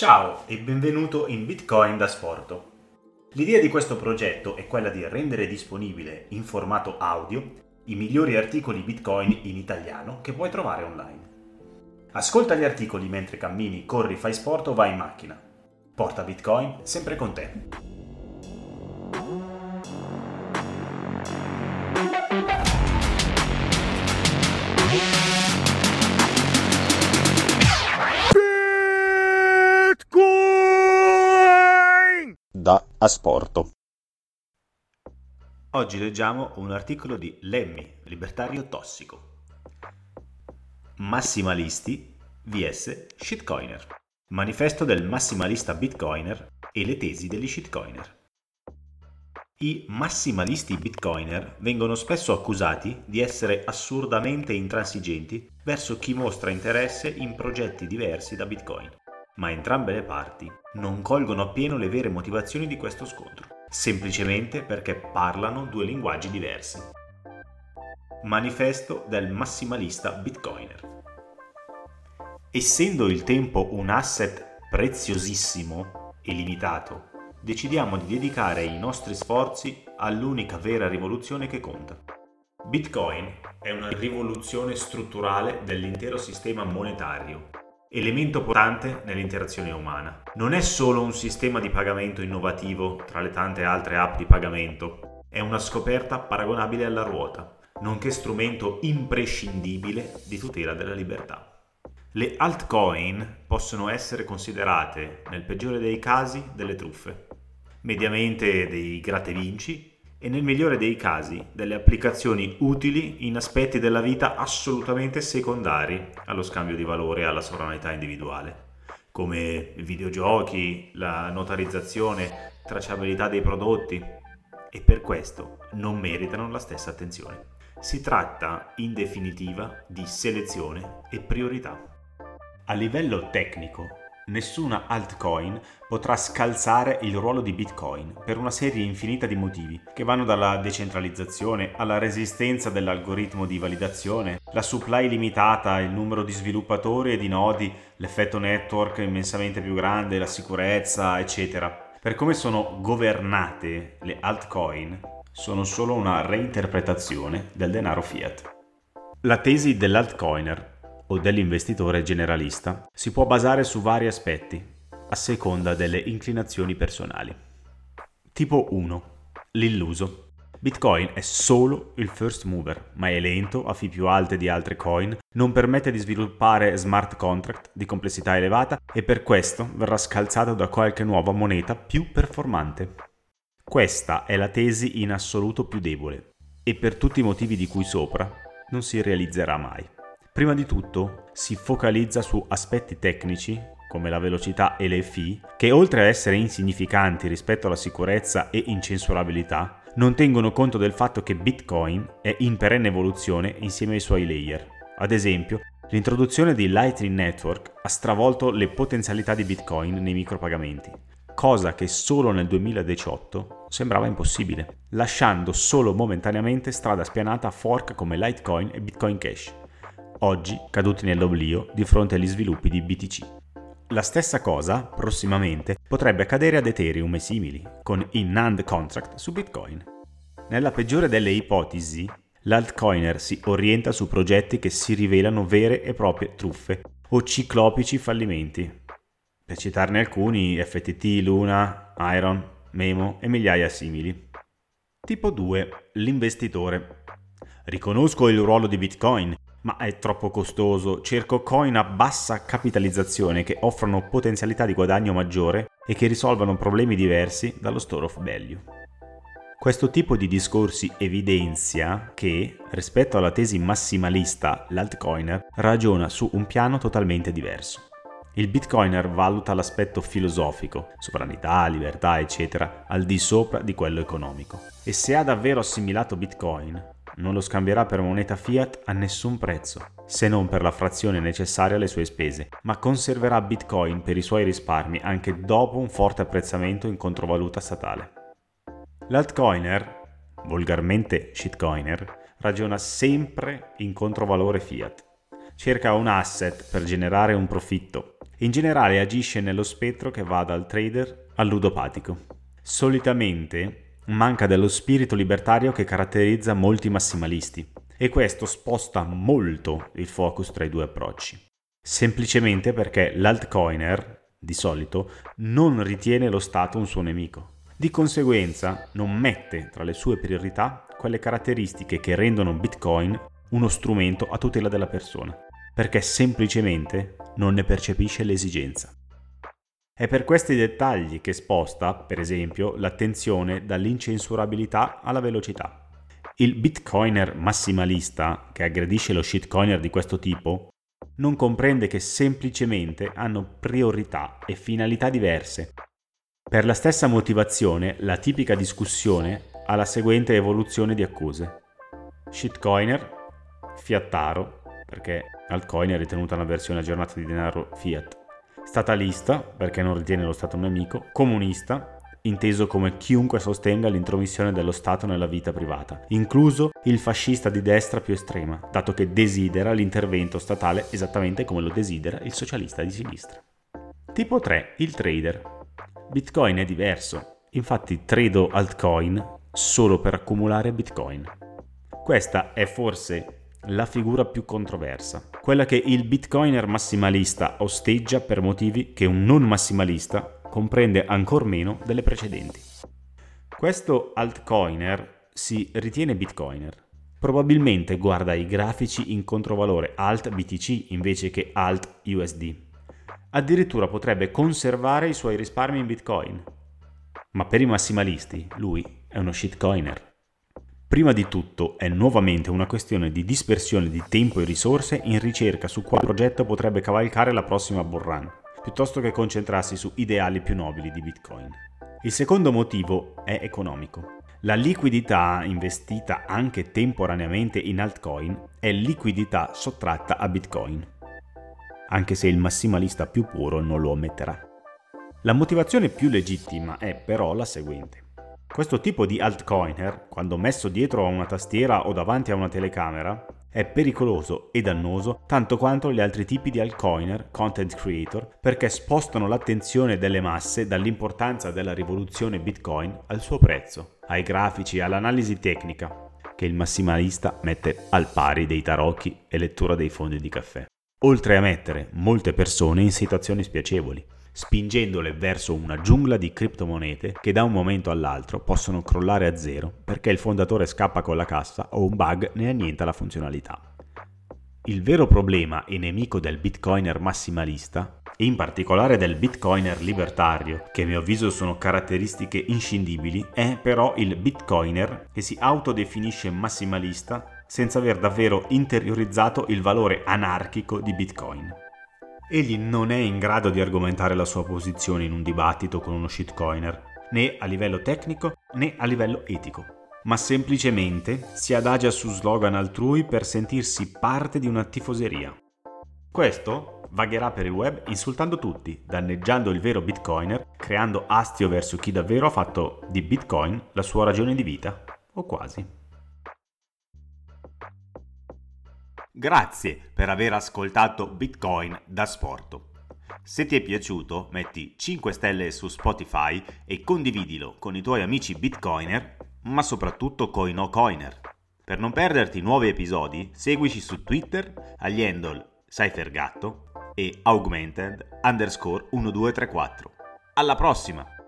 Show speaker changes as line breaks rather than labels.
Ciao e benvenuto in Bitcoin da Sporto. L'idea di questo progetto è quella di rendere disponibile in formato audio i migliori articoli Bitcoin in italiano che puoi trovare online. Ascolta gli articoli mentre cammini, corri, fai sport o vai in macchina. Porta Bitcoin sempre con te.
Asporto.
Oggi leggiamo un articolo di Lemmy, libertario tossico. Massimalisti vs shitcoiner. Manifesto del massimalista bitcoiner e le tesi degli shitcoiner. I massimalisti bitcoiner vengono spesso accusati di essere assurdamente intransigenti verso chi mostra interesse in progetti diversi da bitcoin ma entrambe le parti non colgono appieno le vere motivazioni di questo scontro, semplicemente perché parlano due linguaggi diversi. Manifesto del massimalista bitcoiner. Essendo il tempo un asset preziosissimo e limitato, decidiamo di dedicare i nostri sforzi all'unica vera rivoluzione che conta. Bitcoin è una rivoluzione strutturale dell'intero sistema monetario elemento portante nell'interazione umana. Non è solo un sistema di pagamento innovativo tra le tante altre app di pagamento, è una scoperta paragonabile alla ruota, nonché strumento imprescindibile di tutela della libertà. Le altcoin possono essere considerate, nel peggiore dei casi, delle truffe, mediamente dei gratte e nel migliore dei casi delle applicazioni utili in aspetti della vita assolutamente secondari allo scambio di valore e alla sovranità individuale, come videogiochi, la notarizzazione, tracciabilità dei prodotti e per questo non meritano la stessa attenzione. Si tratta in definitiva di selezione e priorità. A livello tecnico, nessuna altcoin potrà scalzare il ruolo di Bitcoin per una serie infinita di motivi, che vanno dalla decentralizzazione alla resistenza dell'algoritmo di validazione, la supply limitata, il numero di sviluppatori e di nodi, l'effetto network immensamente più grande, la sicurezza, eccetera. Per come sono governate le altcoin, sono solo una reinterpretazione del denaro fiat. La tesi dell'altcoiner o dell'investitore generalista si può basare su vari aspetti, a seconda delle inclinazioni personali. Tipo 1. L'illuso. Bitcoin è solo il first mover, ma è lento, ha fee più alte di altre coin, non permette di sviluppare smart contract di complessità elevata e per questo verrà scalzato da qualche nuova moneta più performante. Questa è la tesi in assoluto più debole e per tutti i motivi di cui sopra non si realizzerà mai. Prima di tutto si focalizza su aspetti tecnici come la velocità e le fee, che oltre a essere insignificanti rispetto alla sicurezza e incensurabilità, non tengono conto del fatto che Bitcoin è in perenne evoluzione insieme ai suoi layer. Ad esempio, l'introduzione di Lightning Network ha stravolto le potenzialità di Bitcoin nei micropagamenti, cosa che solo nel 2018 sembrava impossibile, lasciando solo momentaneamente strada spianata a fork come Litecoin e Bitcoin Cash oggi caduti nell'oblio di fronte agli sviluppi di BTC. La stessa cosa, prossimamente, potrebbe accadere ad Ethereum e simili, con i NAND contract su Bitcoin. Nella peggiore delle ipotesi, l'altcoiner si orienta su progetti che si rivelano vere e proprie truffe o ciclopici fallimenti. Per citarne alcuni, FTT, Luna, Iron, Memo e migliaia simili. Tipo 2. L'investitore. Riconosco il ruolo di Bitcoin ma è troppo costoso. Cerco coin a bassa capitalizzazione che offrono potenzialità di guadagno maggiore e che risolvano problemi diversi dallo store of value. Questo tipo di discorsi evidenzia che, rispetto alla tesi massimalista, l'altcoiner ragiona su un piano totalmente diverso. Il bitcoiner valuta l'aspetto filosofico, sovranità, libertà, eccetera, al di sopra di quello economico. E se ha davvero assimilato bitcoin, non lo scambierà per moneta fiat a nessun prezzo, se non per la frazione necessaria alle sue spese, ma conserverà Bitcoin per i suoi risparmi anche dopo un forte apprezzamento in controvaluta statale. L'altcoiner, volgarmente shitcoiner, ragiona sempre in controvalore fiat. Cerca un asset per generare un profitto In generale agisce nello spettro che va dal trader al ludopatico. Solitamente manca dello spirito libertario che caratterizza molti massimalisti e questo sposta molto il focus tra i due approcci. Semplicemente perché l'altcoiner, di solito, non ritiene lo Stato un suo nemico. Di conseguenza non mette tra le sue priorità quelle caratteristiche che rendono Bitcoin uno strumento a tutela della persona, perché semplicemente non ne percepisce l'esigenza. È per questi dettagli che sposta, per esempio, l'attenzione dall'incensurabilità alla velocità. Il bitcoiner massimalista, che aggredisce lo shitcoiner di questo tipo, non comprende che semplicemente hanno priorità e finalità diverse. Per la stessa motivazione, la tipica discussione ha la seguente evoluzione di accuse. Shitcoiner, fiattaro, perché altcoin è ritenuta una versione aggiornata di denaro fiat, statalista, perché non ritiene lo Stato un nemico, comunista, inteso come chiunque sostenga l'intromissione dello Stato nella vita privata, incluso il fascista di destra più estrema, dato che desidera l'intervento statale esattamente come lo desidera il socialista di sinistra. Tipo 3. Il trader. Bitcoin è diverso, infatti trado altcoin solo per accumulare Bitcoin. Questa è forse la figura più controversa, quella che il bitcoiner massimalista osteggia per motivi che un non massimalista comprende ancor meno delle precedenti. Questo altcoiner si ritiene bitcoiner. Probabilmente guarda i grafici in controvalore alt BTC invece che alt USD. Addirittura potrebbe conservare i suoi risparmi in bitcoin. Ma per i massimalisti lui è uno shitcoiner. Prima di tutto è nuovamente una questione di dispersione di tempo e risorse in ricerca su quale progetto potrebbe cavalcare la prossima bull run piuttosto che concentrarsi su ideali più nobili di Bitcoin. Il secondo motivo è economico. La liquidità investita anche temporaneamente in altcoin è liquidità sottratta a Bitcoin, anche se il massimalista più puro non lo ammetterà. La motivazione più legittima è però la seguente. Questo tipo di altcoiner, quando messo dietro a una tastiera o davanti a una telecamera, è pericoloso e dannoso tanto quanto gli altri tipi di altcoiner, content creator, perché spostano l'attenzione delle masse dall'importanza della rivoluzione Bitcoin al suo prezzo, ai grafici, all'analisi tecnica, che il massimalista mette al pari dei tarocchi e lettura dei fondi di caffè. Oltre a mettere molte persone in situazioni spiacevoli, spingendole verso una giungla di criptomonete che da un momento all'altro possono crollare a zero perché il fondatore scappa con la cassa o un bug ne annienta la funzionalità. Il vero problema e nemico del bitcoiner massimalista, e in particolare del bitcoiner libertario, che a mio avviso sono caratteristiche inscindibili, è però il bitcoiner che si autodefinisce massimalista senza aver davvero interiorizzato il valore anarchico di bitcoin. Egli non è in grado di argomentare la sua posizione in un dibattito con uno shitcoiner, né a livello tecnico né a livello etico, ma semplicemente si adagia su slogan altrui per sentirsi parte di una tifoseria. Questo vagherà per il web insultando tutti, danneggiando il vero bitcoiner, creando astio verso chi davvero ha fatto di bitcoin la sua ragione di vita, o quasi.
Grazie per aver ascoltato Bitcoin da Sporto. Se ti è piaciuto, metti 5 stelle su Spotify e condividilo con i tuoi amici Bitcoiner, ma soprattutto con i no coiner. Per non perderti nuovi episodi, seguici su Twitter agli handle CypherGatto e augmented underscore 1234. Alla prossima!